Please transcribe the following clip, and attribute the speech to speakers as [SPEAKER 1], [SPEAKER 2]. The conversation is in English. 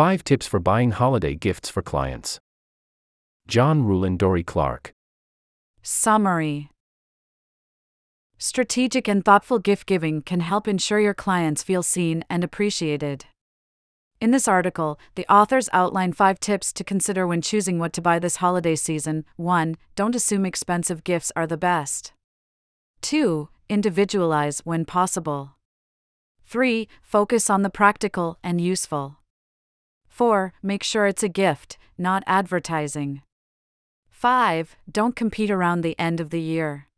[SPEAKER 1] 5 Tips for Buying Holiday Gifts for Clients. John Ruhlin Dorie Clark.
[SPEAKER 2] Summary Strategic and thoughtful gift giving can help ensure your clients feel seen and appreciated. In this article, the authors outline five tips to consider when choosing what to buy this holiday season. 1. Don't assume expensive gifts are the best. 2. Individualize when possible. 3. Focus on the practical and useful. 4. Make sure it's a gift, not advertising. 5. Don't compete around the end of the year.